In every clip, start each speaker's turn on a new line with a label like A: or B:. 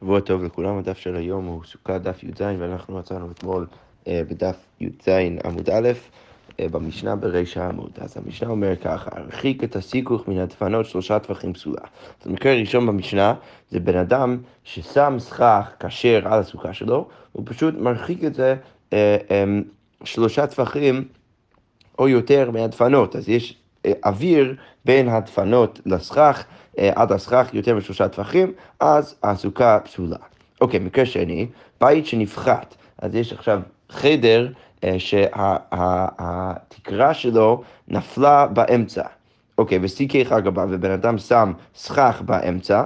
A: שבוע טוב לכולם, הדף של היום הוא סוכה דף י"ז ואנחנו מצאנו אתמול אה, בדף י"ז עמוד א', אה, במשנה בריש העמוד. אז המשנה אומר ככה, הרחיק את הסיכוך מן הדפנות שלושה טווחים פסולה. אז המקרה הראשון במשנה זה בן אדם ששם סכך כשר על הסוכה שלו, הוא פשוט מרחיק את זה אה, אה, שלושה טווחים או יותר מהדפנות. אז יש אוויר בין הדפנות לסכך. אה, עד הסכך יותר משלושה טווחים, אז הסוכה פסולה. אוקיי, מקרה שני, בית שנפחת, אז יש עכשיו חדר אה, שהתקרה שלו נפלה באמצע. אוקיי, וסיכי חגבה, ובן אדם שם סכך באמצע,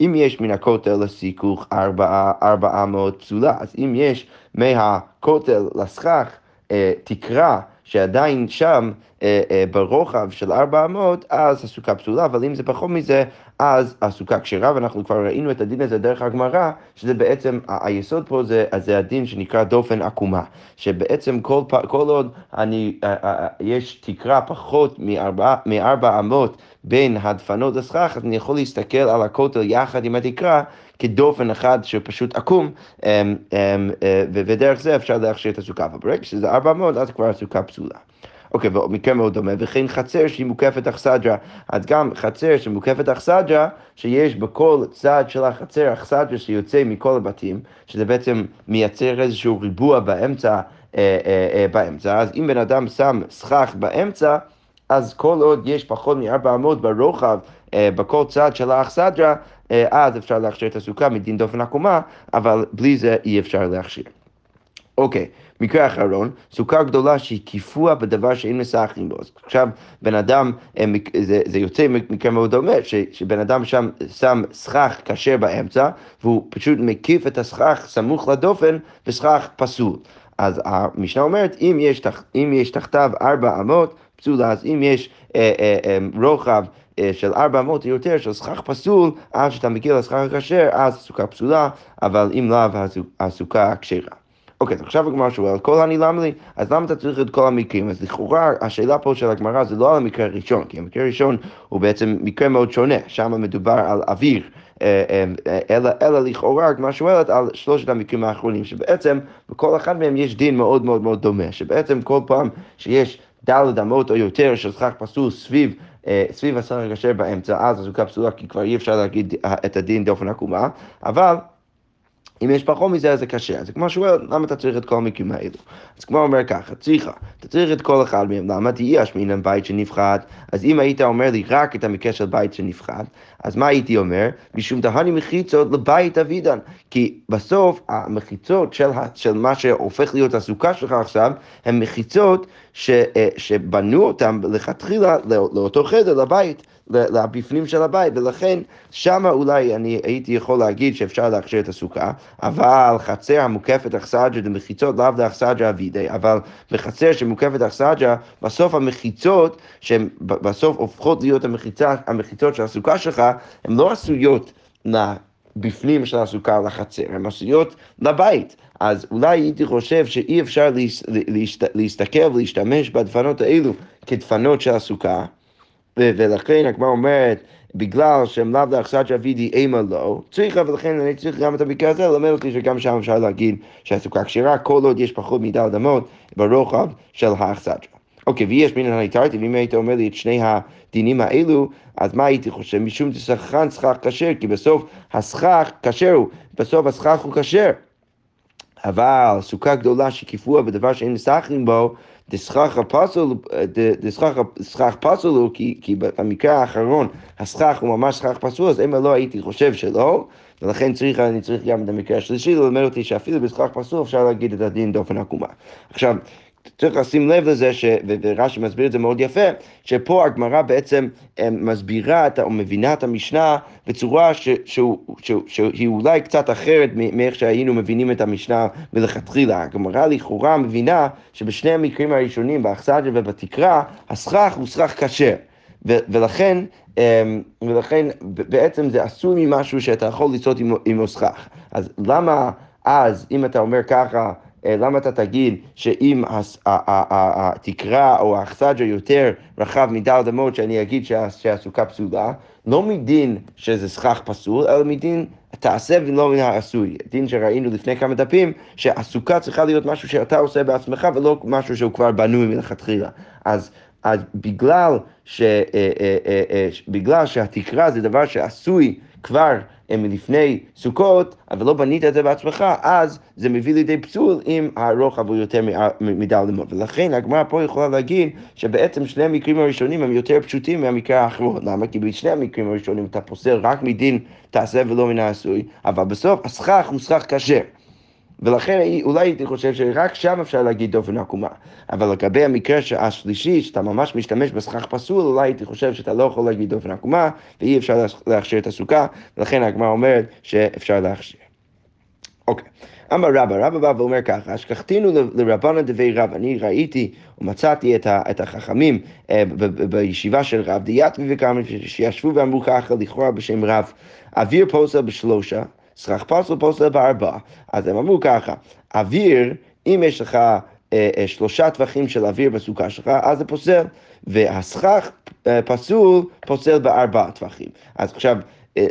A: אם יש מן הכותל לסיכוך ארבעה, ארבעה מאות פסולה, אז אם יש מהכותל לסכך אה, תקרה שעדיין שם אה, אה, ברוחב של 400, אז הסוכה פסולה, אבל אם זה פחות מזה, אז הסוכה כשרה, ואנחנו כבר ראינו את הדין הזה דרך הגמרא, שזה בעצם, היסוד פה זה, זה הדין שנקרא דופן עקומה, שבעצם כל, כל עוד אני, אה, אה, אה, יש תקרה פחות מארבע אמות בין הדפנות לסכך, אז אני יכול להסתכל על הכותל יחד עם התקרה. כדופן אחד שפשוט עקום, אמ, אמ, ודרך זה אפשר להכשיר את הסוכה. אבל ברגע שזה 400, אז כבר הסוכה פסולה. אוקיי, ומקרה מאוד דומה, וכן חצר שהיא מוקפת אכסדרה. אז גם חצר שמוקפת אכסדרה, שיש בכל צד של החצר אכסדרה שיוצא מכל הבתים, שזה בעצם מייצר איזשהו ריבוע באמצע, אה, אה, אה, באמצע. אז אם בן אדם שם סכך באמצע, אז כל עוד יש פחות מ-400 ברוחב אה, בכל צד של האכסדרה, אה, אז אפשר להכשיר את הסוכה מדין דופן עקומה, אבל בלי זה אי אפשר להכשיר. אוקיי, מקרה אחרון, סוכה גדולה שהיא קיפוע בדבר שאין מסכים בו. אז עכשיו בן אדם, אה, זה, זה יוצא מקרה מאוד דומה, שבן אדם שם שם סכך כשר באמצע, והוא פשוט מקיף את הסכך סמוך לדופן, וסכך פסול. אז המשנה אומרת, אם יש, תח, אם יש תחתיו ארבע אמות, פסולה, אז אם יש אה, אה, אה, רוחב אה, של ארבע אמות או יותר של סכך פסול, עד שאתה מגיע לסכך הכשר, אז הסוכה פסולה, אבל אם לאו, הסוכה כשרה. אוקיי, אז עכשיו הגמרא שואל, כל הנעלם לי, אז למה אתה צריך את כל המקרים? אז לכאורה, השאלה פה של הגמרא זה לא על המקרה הראשון, כי המקרה הראשון הוא בעצם מקרה מאוד שונה, שם מדובר על אוויר. אה, אה, אלא, אלא לכאורה הגמרא שואלת על שלושת המקרים האחרונים, שבעצם בכל אחד מהם יש דין מאוד מאוד מאוד דומה, שבעצם כל פעם שיש דלת אמות או יותר של שכח פסול סביב אה, סביב הסר הכשר באמצע, אז הסוכה פסולה, כי כבר אי אפשר להגיד את הדין דופן עקומה, אבל אם יש פחות מזה אז זה קשה. אז כמו שואל, למה אתה צריך את כל המקרים האלו? אז כמו אומר ככה, צריכה, אתה צריך את כל אחד מהם, למה תהיה השמינן בית שנפחת? אז אם היית אומר לי רק את המקרה של בית שנפחת, אז מה הייתי אומר? משום דהני מחיצות לבית אבידן. כי בסוף המחיצות של, של מה שהופך להיות הסוכה שלך עכשיו, הן מחיצות ש, אה, שבנו אותן לכתחילה לאותו חדר, לבית. לבפנים של הבית, ולכן שמה אולי אני הייתי יכול להגיד שאפשר להכשיר את הסוכה, אבל חצר המוקפת אכסדרה למחיצות לאו דאכסדרה אבידי, אבל בחצר שמוקפת אכסדרה, בסוף המחיצות, שהן בסוף הופכות להיות המחיצה, המחיצות של הסוכה שלך, הן לא עשויות לבפנים של הסוכה לחצר, הן עשויות לבית. אז אולי הייתי חושב שאי אפשר להסתכל ולהשתמש בדפנות האלו כדפנות של הסוכה. ולכן הגמרא אומרת, בגלל שהם לאו דאכסת שאבידי אימה לא, צריכה ולכן אני צריך גם את המקרה הזה ללמד אותי שגם שם אפשר להגיד שהסוכה כשרה כל עוד יש פחות מדל אדמות ברוחב של האכסת אוקיי, ויש מן הניתרתי, ואם היית אומר לי את שני הדינים האלו, אז מה הייתי חושב? משום תסככן סכך כשר, כי בסוף הסכך כשר הוא, בסוף הסכך הוא כשר. אבל סוכה גדולה שקיפוה בדבר שאין מסכים בו, דסכך פסול הוא, כי, כי במקרה האחרון הסכך הוא ממש סכך פסול, אז אם לא הייתי חושב שלא, ולכן צריך, אני צריך גם את המקרה השלישי ללמד אותי שאפילו בסכך פסול אפשר להגיד את הדין דופן עקומה. עכשיו, צריך לשים לב לזה, ש... ורש"י מסביר את זה מאוד יפה, שפה הגמרא בעצם אה, מסבירה או מבינה את המשנה בצורה ש... שהוא... שהוא... שהיא אולי קצת אחרת מאיך שהיינו מבינים את המשנה מלכתחילה. הגמרא לכאורה מבינה שבשני המקרים הראשונים, באכסדיה ובתקרה, הסכך הוא סכך כשר. ו- ולכן, אמ, ולכן בעצם זה עשוי ממשהו שאתה יכול לצעוד עם, עם סכך. אז למה אז, אם אתה אומר ככה, אה, למה אתה תגיד שאם התקרה או האכסדרה יותר רחב מדלת אמות, שאני אגיד שהסוכה פסולה? לא מדין שזה סכך פסול, אלא מדין תעשה ולא מן העשוי. דין שראינו לפני כמה דפים, שהסוכה צריכה להיות משהו שאתה עושה בעצמך ולא משהו שהוא כבר בנוי מלכתחילה. אז, אז בגלל, ש, אה, אה, אה, בגלל שהתקרה זה דבר שעשוי כבר מלפני סוכות, אבל לא בנית את זה בעצמך, אז זה מביא לידי פסול אם הרוחב הוא יותר מדל למות. ולכן הגמרא פה יכולה להגיד שבעצם שני המקרים הראשונים הם יותר פשוטים מהמקרה האחרון. למה? כי בשני המקרים הראשונים אתה פוסל רק מדין תעשה ולא מן העשוי, אבל בסוף הסכך הוא סכך כשר. ולכן אולי הייתי חושב שרק שם אפשר להגיד דופן עקומה. אבל לגבי המקרה השלישי, שאתה ממש משתמש בסכך פסול, אולי הייתי חושב שאתה לא יכול להגיד דופן עקומה, ואי אפשר להכשיר את הסוכה, ולכן הגמרא אומרת שאפשר להכשיר. אוקיי. אמר רבא, רבא בא ואומר ככה, אשכחתינו לרבנא דבי רב, אני ראיתי ומצאתי את, ה, את החכמים אה, בישיבה של רב, דיאטמי וכמה שישבו ואמרו ככה לכאורה בשם רב, אוויר פוסל בשלושה סכך פוסל פוסל בארבע. אז הם אמרו ככה, אוויר, אם יש לך אה, אה, שלושה טווחים של אוויר בסוכה שלך, אז זה פוסל, והסכך אה, פסול פוסל בארבע טווחים. אז עכשיו...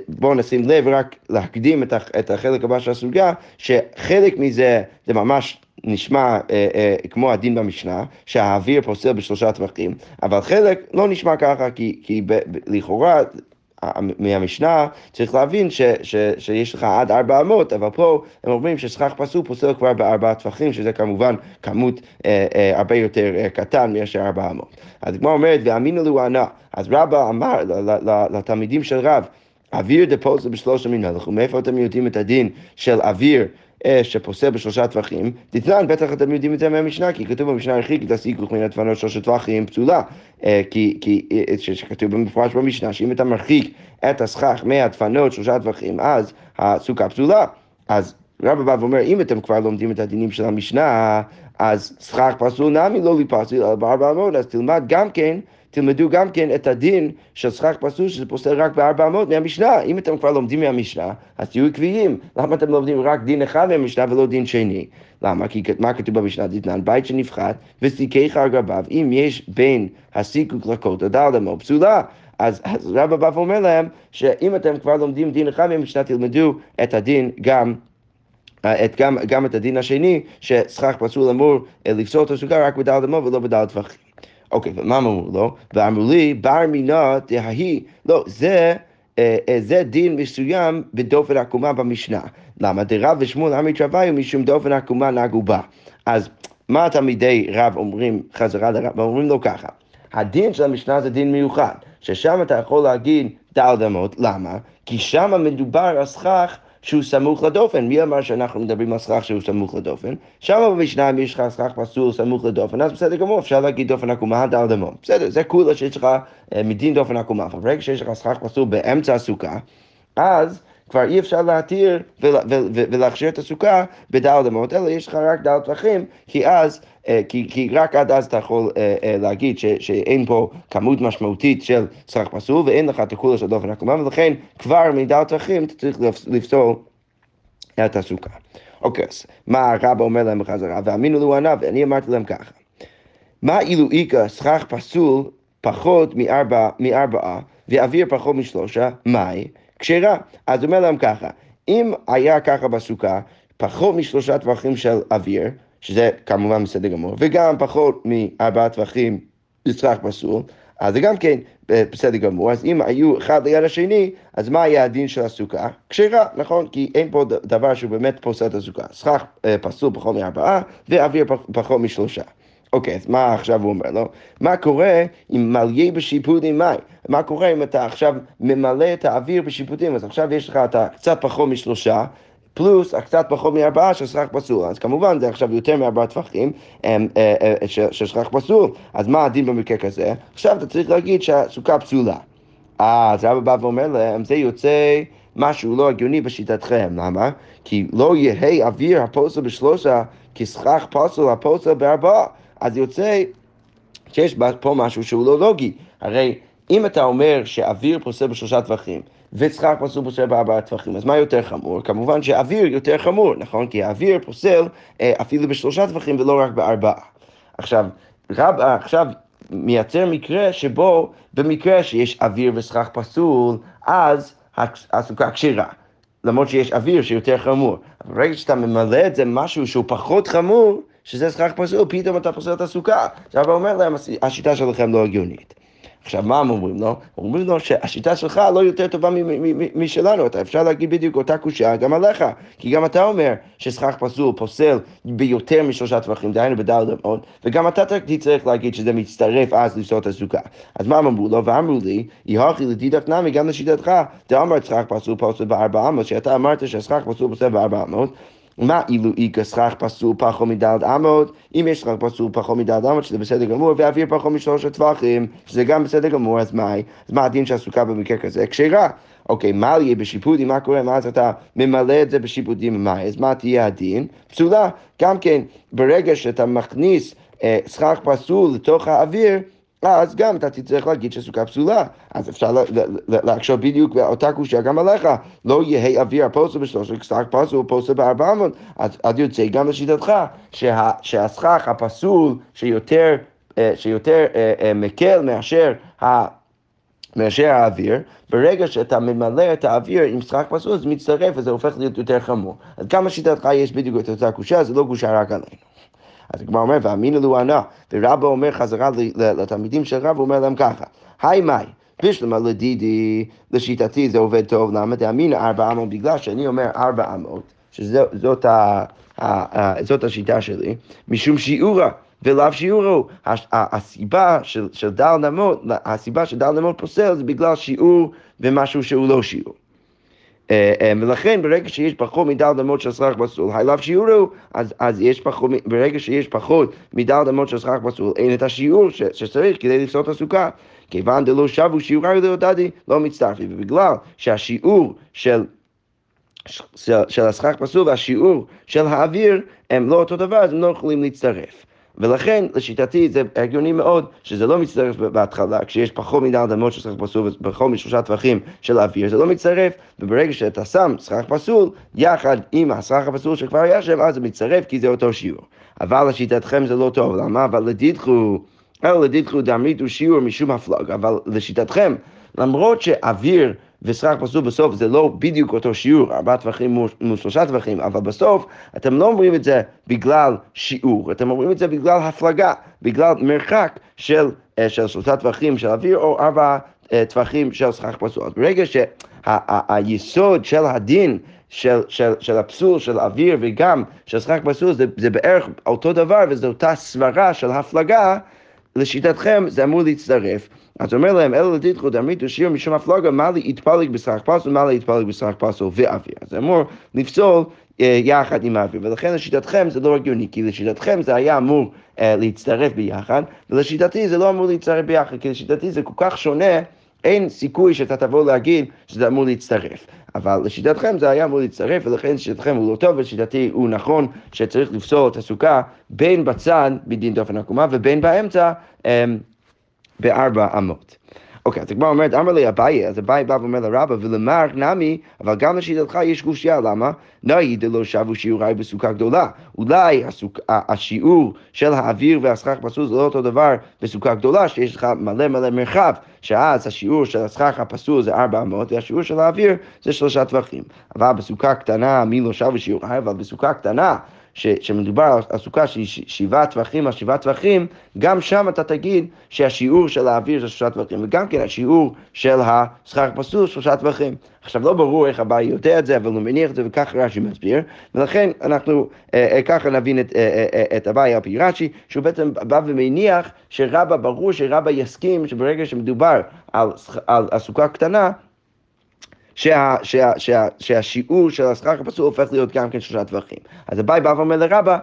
A: בואו נשים לב רק להקדים את החלק הבא של הסוגיה, שחלק מזה זה ממש נשמע אה, אה, כמו הדין במשנה, שהאוויר פוסל בשלושה טווחים, אבל חלק לא נשמע ככה, כי, כי ב, ב, לכאורה מהמשנה צריך להבין ש, ש, שיש לך עד 400, אבל פה הם אומרים שסכך פסול פוסל כבר בארבעה טווחים, שזה כמובן כמות אה, אה, הרבה יותר אה, קטן מאשר 400. אז כמו אומרת, ואמינו לו ענה, אז רבא אמר לתלמידים של רב, אוויר דפוסל בשלוש המנהלך, ומאיפה אתם יודעים את הדין של אוויר שפוסל בשלושה טווחים, דתנן, בטח אתם יודעים את זה מהמשנה, כי כתוב במשנה את הסיכוך מן הדפנות שלושה טווחים פסולה. אה, כי, כי אה, שכתוב במפורש במשנה, שאם אתה מרחיק את הסכך מהדפנות שלושה טווחים, אז הסוכה פסולה. אז רבא בא ואומר, אם אתם כבר לומדים את הדינים של המשנה, אז סכך פסול נמי לא לפסול, אלא בארבע אמות, אז תלמד גם כן תלמדו גם כן את הדין של שכח פסול שזה פוסל רק בארבע אמות מהמשנה. אם אתם כבר לומדים מהמשנה, אז תהיו עקביים. למה אתם לומדים רק דין אחד מהמשנה ולא דין שני? למה? כי מה כתוב במשנה? דתנן בית שנפחת וסיכך על אם יש בין הסיקוק לכותל דל דמו פסולה. אז, אז רבא בא ואומר להם שאם אתם כבר לומדים דין אחד מהמשנה, תלמדו את הדין גם את, גם, גם את הדין השני, שסכך פסול אמור לפסול את הסוכה רק בדל דמו ולא בדל טווחים. אוקיי, ומה אמרו לו? ואמרו לי, בר מינה דהי, לא, זה... אה, אה, זה דין מסוים בדופן עקומה במשנה. למה? דרב ושמואל עמי תרוויו משום דופן עקומה נגעו בה. אז מה תלמידי רב אומרים חזרה לרב? אומרים לו ככה, הדין של המשנה זה דין מיוחד, ששם אתה יכול להגיד דל דמות, למה? כי שם מדובר על סכך שהוא סמוך לדופן. מי אמר שאנחנו מדברים על סכך שהוא סמוך לדופן? שם במשנה אם יש לך סכך פסול סמוך לדופן, אז בסדר גמור, אפשר להגיד דופן עקומה דל דמו. בסדר, זה כולה שיש לך אה, מדין דופן עקומה. אבל ברגע שיש לך סכך פסול באמצע הסוכה, אז... כבר אי אפשר להתיר ולהכשיר את הסוכה בדל דמות, אלא יש לך רק דל טווחים, כי אז, כי, כי רק עד אז אתה יכול אה, אה, להגיד ש, שאין פה כמות משמעותית של שכר פסול ואין לך את הכולה של דופן עקומה, ולכן כבר מדל טווחים אתה צריך לפסול את הסוכה. אוקיי, אז מה הרבא אומר להם בחזרה? ואמינו לו ענה, ואני אמרתי להם ככה. מה אילו איכא סכך פסול פחות מארבעה ואוויר פחות משלושה, מאי? כשרה. אז הוא אומר להם ככה, אם היה ככה בסוכה, פחות משלושה טווחים של אוויר, שזה כמובן בסדר גמור, וגם פחות מארבעה טווחים לצרך פסול, אז זה גם כן אה, בסדר גמור, אז אם היו אחד ליד השני, אז מה היה הדין של הסוכה? כשרה, נכון? כי אין פה דבר שהוא באמת פוסל את הסוכה. סכך אה, פסול פחות מארבעה, ואוויר פחות משלושה. אוקיי, אז מה עכשיו הוא אומר לו? מה קורה אם מלא בשיפוטים מים? מה קורה אם אתה עכשיו ממלא את האוויר בשיפוטים? אז עכשיו יש לך אתה קצת פחות משלושה. פלוס הקצת פחות מארבעה של שכח פסול. אז כמובן זה עכשיו יותר מארבעה אה, של שכח פסול. אז מה הדין במקרה כזה? עכשיו אתה צריך להגיד שהסוכה פסולה. אז רבא בא ואומר להם, זה יוצא משהו לא הגיוני בשיטתכם. למה? כי לא יהא אוויר הפוסל בשלושה כסכך פסול הפוסל בארבעה. אז יוצא שיש פה משהו שהוא לא לוגי. הרי אם אתה אומר שאוויר פוסל בשלושה טווחים, וצחק פסול פוסל בארבעה טווחים, אז מה יותר חמור? כמובן שאוויר יותר חמור, נכון? כי האוויר פוסל אה, אפילו בשלושה טווחים ולא רק בארבעה. עכשיו, רב עכשיו מייצר מקרה שבו במקרה שיש אוויר וסכך פסול, אז הסוכה כשרה. למרות שיש אוויר שיותר חמור. אבל ברגע שאתה ממלא את זה משהו שהוא פחות חמור, שזה סכך פסול, פתאום אתה פוסל את הסוכה. עכשיו הוא אומר להם, השיטה שלכם לא הגיונית. עכשיו, מה הם אומרים לו? אומרים לו שהשיטה שלך לא יותר טובה משלנו, אתה אפשר להגיד בדיוק אותה קושייה גם עליך, כי גם אתה אומר שסכך פסול פוסל ביותר משלושה טווחים, דהיינו בדלת אמות, וגם אתה תצטרך להגיד שזה מצטרף אז לפסול הסוכה. אז מה הם אמרו לו? ואמרו לי, יהכי לדידך נמי גם לשיטתך, דאמר סכך פסול פוסל בארבע אמות, שאתה אמרת שסכך פסול פוסל בארבע אמות, מה אילו איכא סכך פסול פחות מדלת אמות, אם יש סכך פסול פחות מדלת אמות, שזה בסדר גמור, ואוויר פחות משלושה טווחים, שזה גם בסדר גמור, אז מה? אז מה הדין שהסוכה במקרה כזה? כשרה. אוקיי, מה יהיה בשיפוטים? מה קורה? מה אז אתה ממלא את זה בשיפוטים? מה? אז מה תהיה הדין? פסולה. גם כן, ברגע שאתה מכניס אה, סכך פסול לתוך האוויר, אז גם אתה תצטרך להגיד שסוכה פסולה. אז אפשר להקשות בדיוק באותה קושייה גם עליך. לא יהא אוויר הפוסל בשלושה, סך פסול פוסל בארבע מאות. אז יוצא גם לשיטתך שהסכך הפסול שיותר, אה, שיותר אה, אה, מקל מאשר ה... מאשר האוויר, ברגע שאתה ממלא את האוויר עם סכך פסול זה מצטרף וזה הופך להיות יותר חמור. אז כמה שיטתך יש בדיוק את אותה קושייה, זה לא קושייה רק עלינו. אז הגמרא אומר, ואמינא לו ענה, ורבא אומר חזרה לתלמידים של רבא, הוא אומר להם ככה, היי מאי, בשלמה לדידי, לשיטתי זה עובד טוב, למה דאמינא ארבע אמות, בגלל שאני אומר ארבע אמות, שזאת ה, ה, זאת השיטה שלי, משום שיעורה. ולאו שיעורו. הסיבה של, של דל נמות, הסיבה שדל נמות פוסל זה בגלל שיעור ומשהו שהוא לא שיעור. אה, אה, ולכן ברגע שיש פחות מדל דמות של סכך פסול, היילב שיעורו, אז, אז יש פחות, ברגע שיש פחות מדל דמות של סכך פסול, אין את השיעור ש, שצריך כדי לפסול את הסוכה. כיוון דלא שבו שיעורי דדי, לא מצטרפים, ובגלל שהשיעור של, של הסכך פסול והשיעור של האוויר הם לא אותו דבר, אז הם לא יכולים להצטרף. ולכן, לשיטתי, זה הגיוני מאוד שזה לא מצטרף בהתחלה, כשיש פחות מדי אדמות שחק פסול ובכל משלושה טווחים של אוויר, זה לא מצטרף, וברגע שאתה שם שחק פסול, יחד עם השחק הפסול שכבר היה שם, אז זה מצטרף כי זה אותו שיעור. אבל לשיטתכם זה לא טוב, למה? אבל לדידכו, אלא לדידכו דעמיתו שיעור משום הפלג, אבל לשיטתכם, למרות שאוויר וסכך פסול בסוף זה לא בדיוק אותו שיעור, ארבעה טווחים מול שלושה טווחים, אבל בסוף אתם לא אומרים את זה בגלל שיעור, אתם אומרים את זה בגלל הפלגה, בגלל מרחק של, אה, של שלושה טווחים של אוויר או ארבעה אה, טווחים של סכך פסול. אז ברגע שהיסוד של הדין של, של, של הפסול, של אוויר וגם של שחק פסול זה, זה בערך אותו דבר וזו אותה סברה של הפלגה, לשיטתכם זה אמור להצטרף. אז אומר להם, אלו לדידכו דאמריתו שיר משום הפלוגה, מה לי יתפלג בשק פסול, מה לי יתפלג בשק פסול ואוויר. אז אמור לפסול אה, יחד עם האוויר, ולכן לשיטתכם זה לא הגיוני, כי לשיטתכם זה היה אמור אה, להצטרף ביחד, ולשיטתי זה לא אמור להצטרף ביחד, כי לשיטתי זה כל כך שונה. אין סיכוי שאתה תבוא להגיד שזה אמור להצטרף. אבל לשיטתכם זה היה אמור להצטרף, ולכן לשיטתכם הוא לא טוב, ולשיטתי הוא נכון שצריך לפסול את הסוכה בין בצד, בדין דופן עקומה, ובין באמצע אמ, בארבע אמות. אוקיי, אז הגמרא אומרת, אמר לי אביי, אז אביי בא ואומר לרבא, ולמר נמי, אבל גם לשיטתך יש גושייה, למה? נאי דלא שבו שיעורי בסוכה גדולה. אולי השיעור של האוויר והסכך פסול זה לא אותו דבר בסוכה גדולה, שיש לך מלא מלא מרחב, שאז השיעור של הסכך הפסול זה 400, והשיעור של האוויר זה שלושה טווחים. אבל בסוכה קטנה, מי לא שבו שיעורי, אבל בסוכה קטנה, שמדובר על סוכה של שבעה טווחים על שבעה טווחים, גם שם אתה תגיד שהשיעור של האוויר זה שלושה טווחים, וגם כן השיעור של השכר פסול שלושה טווחים. עכשיו לא ברור איך הבעיה יודע את זה, אבל הוא מניח את זה וככה רש"י מסביר, ולכן אנחנו אה, אה, ככה נבין את, אה, אה, אה את הבעיה על פי רש"י, שהוא בעצם בא ומניח שרבא, ברור שרבא יסכים שברגע שמדובר על, על הסוכה קטנה, שה, שה, שה, שהשיעור של הסכך הפסול הופך להיות גם כן שלושה טווחים. אז אביי בא ואומר לרבא,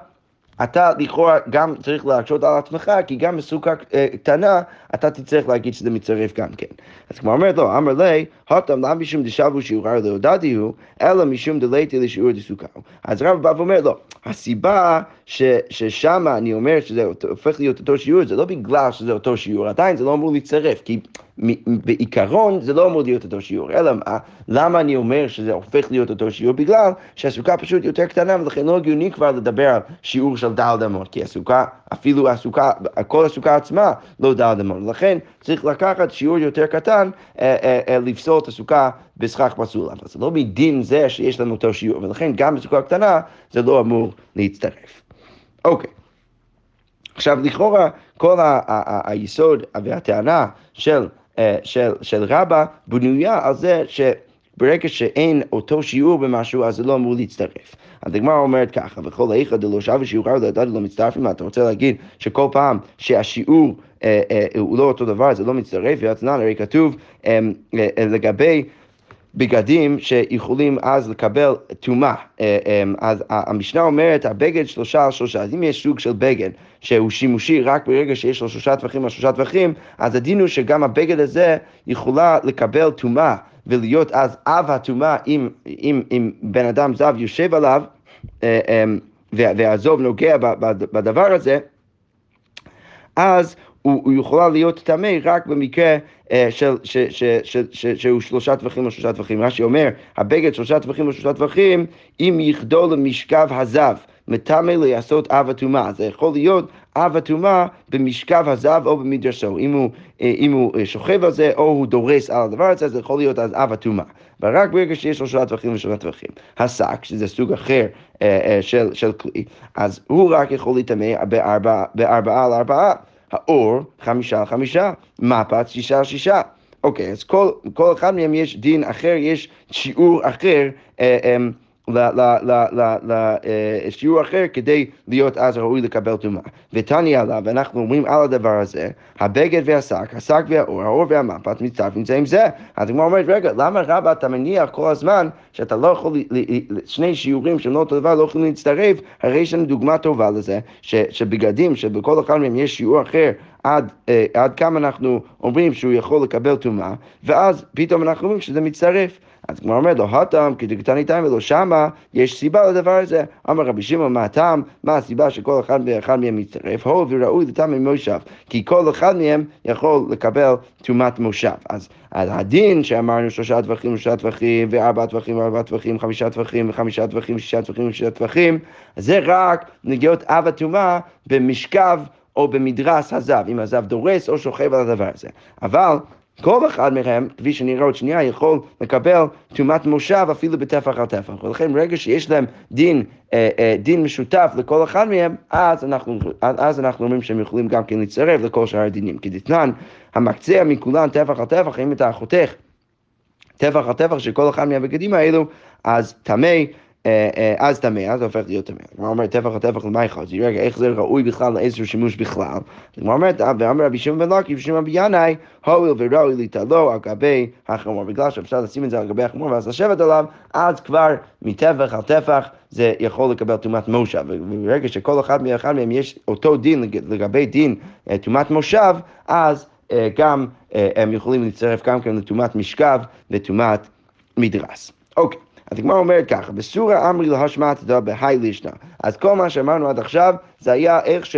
A: אתה לכאורה גם צריך להקשות על עצמך, כי גם בסוכה אה, קטנה אתה תצטרך להגיד שזה מצטרף גם כן. אז כמו אומרת לו, אמר לי, הותם למה משום דשבו שיעורר לעודדי הוא, אלא משום דלייתי לשיעור דסוכה. אז רב בא ואומר לו, הסיבה ששם אני אומר שזה הופך להיות אותו שיעור, זה לא בגלל שזה אותו שיעור, עדיין זה לא אמור להצטרף, כי בעיקרון זה לא אמור להיות אותו שיעור, אלא מה, למה אני אומר שזה הופך להיות אותו שיעור? בגלל שהסוכה פשוט יותר קטנה ולכן לא הגיוני כבר לדבר על שיעור של דל אמות, כי הסוכה, אפילו הסוכה, כל הסוכה עצמה לא דל אמות. לכן צריך לקחת שיעור יותר קטן, אה, אה, אה, לפסול את הסוכה בסכך פסול. אבל זה לא מדין זה שיש לנו אותו שיעור, ולכן גם בסוכה קטנה זה לא אמור להצטרף. אוקיי. עכשיו, לכאורה, כל היסוד והטענה של, של, של רבא בנויה על זה ש... ברגע שאין אותו שיעור במשהו, אז זה לא אמור להצטרף. הגמרא אומרת ככה, וכל איכא דלא שווה שיעורר לדעת לא מצטרפים, אתה רוצה להגיד שכל פעם שהשיעור אה, אה, הוא לא אותו דבר, זה לא מצטרף, ואתנן, הרי כתוב אה, אה, לגבי... בגדים שיכולים אז לקבל טומאה. אה, אה, אז המשנה אומרת, הבגד שלושה על שלושה. אז אם יש סוג של בגד שהוא שימושי רק ברגע שיש לו שלושה טווחים על שלושה טווחים, אז הדין הוא שגם הבגד הזה יכולה לקבל טומאה ולהיות אז אב הטומאה אם, אם, אם בן אדם זב יושב עליו אה, והזוב נוגע בדבר הזה, אז הוא, הוא יכולה להיות טמא רק במקרה של, ש, ש, ש, ש, שהוא שלושה טווחים או שלושה טווחים. מה שאומר, הבגד שלושה טווחים או שלושה טווחים, אם יחדול למשכב הזב, מטמא לעשות אב הטומאה. זה יכול להיות אב הטומאה במשכב הזב או במדרשו. אם הוא, אה, אם הוא אה, שוכב על זה או הוא דורס על הדבר הזה, זה יכול להיות אז אב הטומאה. ורק ברגע שיש לו שלושה טווחים ושלושה טווחים. השק, שזה סוג אחר של, של כלי, אז הוא רק יכול להיטמא בארבעה על ארבעה. האור, חמישה על חמישה, מפת, שישה על שישה. אוקיי, אז כל, כל אחד מהם יש דין אחר, יש שיעור אחר. אה, אה, לשיעור אה, אחר כדי להיות אז ראוי לקבל טומאה. ותניא עליו, ואנחנו אומרים על הדבר הזה, הבגד והשק, השק והאור, האור והמפת זה עם זה. אז הגמרא אומרת, רגע, למה רבא אתה מניח כל הזמן שאתה לא יכול, שני שיעורים שהם לא אותו דבר לא יכולים להצטרף, הרי יש לנו דוגמה טובה לזה, שבגדים, שבכל אחד מהם יש שיעור אחר עד, אה, עד כמה אנחנו אומרים שהוא יכול לקבל טומאה, ואז פתאום אנחנו אומרים שזה מצטרף. אז הגמרא אומרת לו, הטעם כדקתני טעם ולא שמה, יש סיבה לדבר הזה. אמר רבי שמעון, מה הטעם? מה הסיבה שכל אחד ואחד מהם מצטרף? הו וראוי לטעם ממושב. כי כל אחד מהם יכול לקבל טומאת מושב. אז, אז הדין שאמרנו שלושה טווחים, שלושה טווחים, וארבעה טווחים, וארבעה טווחים, חמישה טווחים, וחמישה טווחים, שישה טווחים, ושישה טווחים, זה רק נגיעות אב הטומאה במשכב או במדרס הזב, אם הזב דורס או שוכב על הדבר הזה. אבל כל אחד מהם, כפי שנראה עוד שנייה, יכול לקבל טומאת מושב אפילו בטפח על טפח. ולכן ברגע שיש להם דין, אה, אה, דין משותף לכל אחד מהם, אז אנחנו, אז אנחנו אומרים שהם יכולים גם כן להצטרף לכל שאר הדינים. כי דתנן, המקצע מכולן טפח על טפח, אם אתה חותך טפח על טפח של כל אחד מהבגדים האלו, אז טמא אז טמא, אז הופך להיות טמא. הגמרא אומרת, טפח הטפח למה? אז רגע, איך זה ראוי בכלל לאיזשהו שימוש בכלל? הגמרא אומרת, ואמר רבי שמעון בן לוקי ושמעון בינאי, הואיל וראוי ליטלו על גבי החמור. בגלל שאפשר לשים את זה על גבי החמור ואז לשבת עליו, אז כבר מטפח על טפח זה יכול לקבל טומאת מושב. וברגע שכל אחד מאחד מהם יש אותו דין לגבי דין אה, טומאת מושב, אז גם הם יכולים להצטרף גם כן לטומאת משכב וטומאת מדרס. אוקיי. אז הגמרא אומרת ככה, בסורה אמרי להשמעתא בהאי לישנא. אז כל מה שאמרנו עד עכשיו, זה היה איך, ש...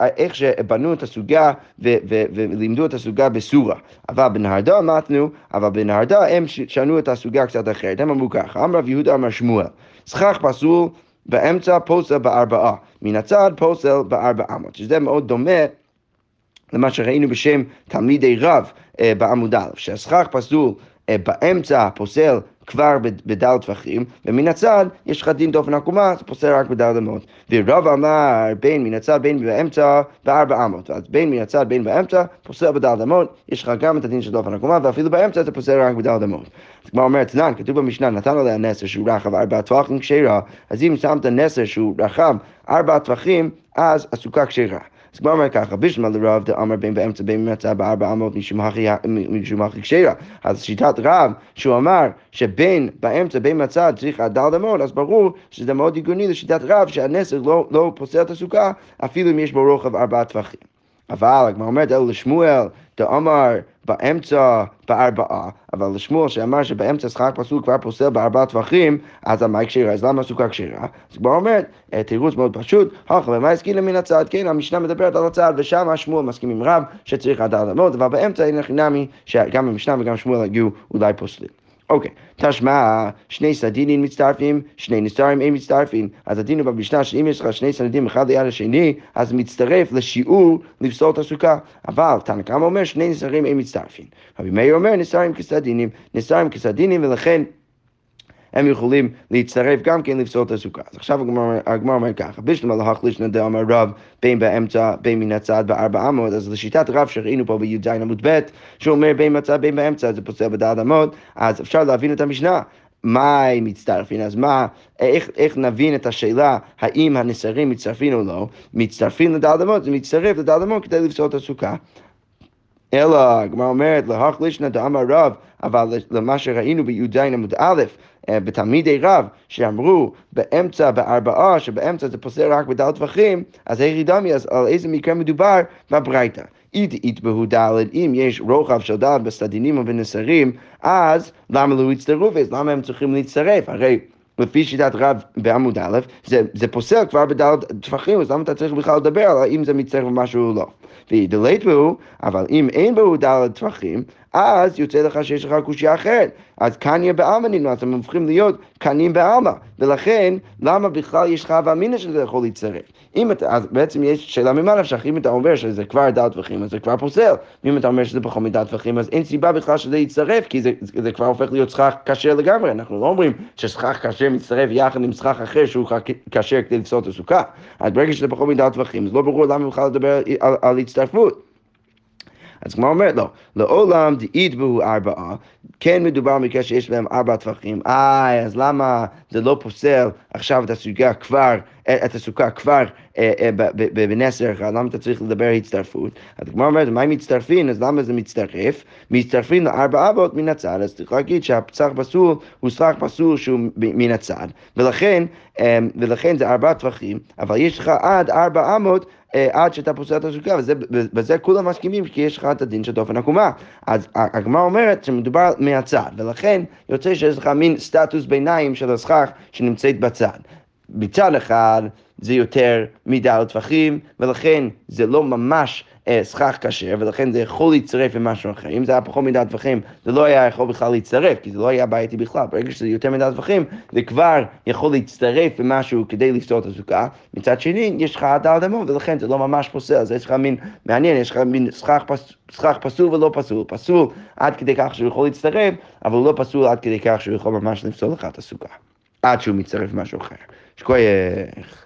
A: איך שבנו את הסוגיה ו... ו... ולימדו את הסוגיה בסורה. אבל בנהרדה אמרנו, אבל בנהרדה הם שנו את הסוגיה קצת אחרת. הם אמרו ככה, אמר רב יהודה אמר שמואל, סכך פסול באמצע פוסל בארבעה, מן הצד פוסל בארבע אמות, שזה מאוד דומה למה שראינו בשם תלמידי רב אה, בעמוד א', שהסכך פסול באמצע פוסל כבר בדל טווחים, ומן הצד יש לך דין דופן עקומה, זה פוסל רק בדל אמות. ורב אמר בין מן הצד בין באמצע בארבע אמות, אז בין מן הצד בין באמצע פוסל בדל אמות, יש לך גם את הדין של דופן עקומה, ואפילו באמצע אתה פוסל רק בדל אמות. אז כמו אומרת, תנן, כתוב במשנה, נתן עליה נסר שהוא רחב ארבע טווחים כשרה, אז אם שמת נסר שהוא רחב ארבע טווחים, אז הסוכה כשרה. אז כבר אומר ככה, בשמע לרב דאמר בין באמצע בין מצא בארבע אמות משום הכי כשרה. אז שיטת רב, שהוא אמר שבין באמצע בין מצא צריך עד דל אמות, אז ברור שזה מאוד הגיוני לשיטת רב שהנסר לא, לא פוסל את הסוכה אפילו אם יש בו רוחב ארבעה טווחים. אבל הגמרא אומרת אלו לשמואל, דאמר באמצע בארבעה, אבל לשמואל שאמר שבאמצע שחק פסול כבר פוסל בארבעה טווחים, אז המה כשרה, אז למה הסוכה כשרה? אז הגמרא אומרת, אה, תירוץ מאוד פשוט, הלכה ומה הסכילה מן הצד, כן, המשנה מדברת על הצד, ושם שמואל מסכים עם רב שצריך עד העלמות, אבל באמצע אין הכי נמי שגם המשנה וגם שמואל הגיעו אולי פוסלים. אוקיי, תשמע, שני סדינים מצטרפים, שני נסתרים אין מצטרפים. אז הדין הוא במשנה שאם יש לך שני סדינים אחד ליד השני, אז מצטרף לשיעור לפסול את הסוכה. אבל תנא קמא אומר שני נסתרים אין מצטרפים. רבי מאיר אומר נסתרים כסדינים, נסתרים כסדינים ולכן הם יכולים להצטרף גם כן לפסול את הסוכה. אז עכשיו הגמר אומר ככה, בשלמה להחלישנא דאמר רב בין באמצע בין מן הצד בארבע אמות, אז לשיטת רב שראינו פה בי"ז עמוד ב', שאומר בין בצד בין באמצע זה פוסל בדעת אמות, אז אפשר להבין את המשנה. מה הם מצטרפים, אז מה, איך, איך נבין את השאלה האם הנסרים מצטרפים או לא? מצטרפים לדעת אמות, זה מצטרף לדעת אמות כדי לפסול את הסוכה. אלא, הגמרא אומרת, להחלישנא דאמר רב, אבל למה שראינו בי"ז עמוד א', אה, בתלמידי רב, שאמרו באמצע, בארבעה, שבאמצע זה פוסל רק בדל טווחים, אז איך ידמי, אז על איזה מקרה מדובר בברייתא. אידאית בהו דלת, אם יש רוחב של דלת בסדינים ובנסרים, אז למה לא יצטרפו? אז למה הם צריכים להצטרף? הרי לפי שיטת רב בעמוד א', זה, זה פוסל כבר בדלת טפחים, אז למה אתה צריך בכלל לדבר על האם זה מצטרף למשהו או לא? וידלית בהו, אבל אם אין בהו דלת טפחים, אז יוצא לך שיש לך קושייה אחרת. אז קניה בעלמא נינו, אז הם הופכים להיות קנים בעלמא. ולכן, למה בכלל יש לך הווה אמינא שזה יכול להצטרף? אם אתה, אז בעצם יש שאלה ממה נפשך, אם אתה אומר שזה כבר דעת טווחים, אז זה כבר פוסל. ואם אתה אומר שזה פחות מדעת טווחים, אז אין סיבה בכלל שזה יצטרף, כי זה, זה כבר הופך להיות סכך כשר לגמרי. אנחנו לא אומרים שסכך כשר מצטרף יחד עם סכך אחר שהוא כשר כדי לפסול את הסוכה. אז ברגע שזה פחות מדעת טווחים, אז לא ברור למה בכלל לדבר על, על הצטרפות. אז כמו אומרת לו, לעולם דאית בהו ארבעה, כן מדובר במקרה שיש להם ארבע טווחים, איי, אז למה זה לא פוסל עכשיו את הסוגיה כבר, את הסוכה כבר אה, אה, בנסר אחד, למה אתה צריך לדבר הצטרפות? אז כמו אומרת, מה אם מצטרפים, אז למה זה מצטרף? מצטרפים לארבע אבות מן הצד, אז צריך להגיד שהפצח פסול הוא סכך פסול שהוא מן הצד, ולכן, אה, ולכן זה ארבע טווחים, אבל יש לך עד ארבע אמות עד שאתה פוסל את הסוכה, ובזה כולם מסכימים כי יש לך את הדין של דופן עקומה. אז הגמרא אומרת שמדובר מהצד, ולכן יוצא שיש לך מין סטטוס ביניים של הסכך שנמצאת בצד. מצד אחד זה יותר מידה לטווחים, ולכן זה לא ממש אה, סכך כשר, ולכן זה יכול להצטרף עם משהו אחר. אם זה היה פחות מידה לטווחים, זה לא היה יכול בכלל להצטרף, כי זה לא היה בעייתי בכלל. ברגע שזה יותר מידה לטווחים, זה כבר יכול להצטרף עם משהו כדי לפתור את הסוכה. מצד שני, יש לך עד האדמות, ולכן זה לא ממש פוסל. אז יש לך מין, מעניין, יש לך מין סכך, פס, פסול ולא פסול. פסול עד כדי כך שהוא יכול להצטרף, אבל לא פסול עד כדי כך שהוא יכול ממש לפסול לך את הסוכה. עד שהוא מצטרף עם משהו אחר. שכוייך.